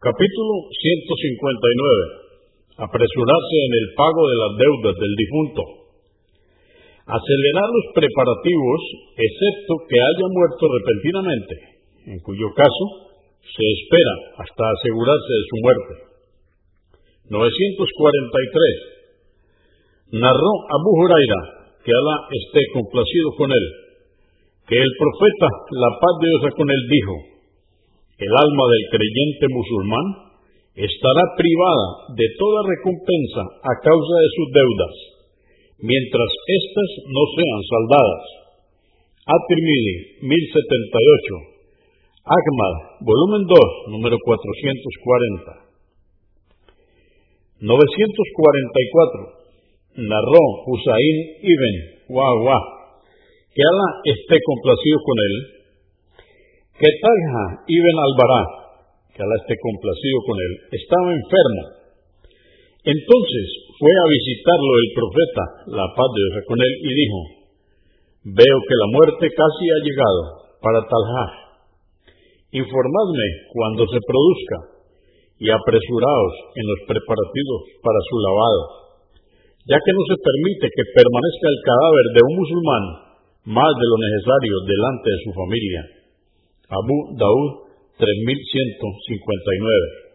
Capítulo 159. Apresurarse en el pago de las deudas del difunto. Acelerar los preparativos, excepto que haya muerto repentinamente, en cuyo caso se espera hasta asegurarse de su muerte. 943. Narró Abu Huraira, que Alá esté complacido con él, que el profeta, la paz de Dios con él, dijo, el alma del creyente musulmán estará privada de toda recompensa a causa de sus deudas, mientras éstas no sean saldadas. At-Tirmidhi, 1078. Ahmad, volumen 2, número 440. 944. Narró Husayn ibn Wawa, que Allah esté complacido con él, que Talha ibn Albará, que Allah esté complacido con él, estaba enfermo. Entonces fue a visitarlo el profeta, la paz de Dios con él, y dijo, veo que la muerte casi ha llegado para Talha. Informadme cuando se produzca y apresuraos en los preparativos para su lavado, ya que no se permite que permanezca el cadáver de un musulmán más de lo necesario delante de su familia. Abu Daud 3159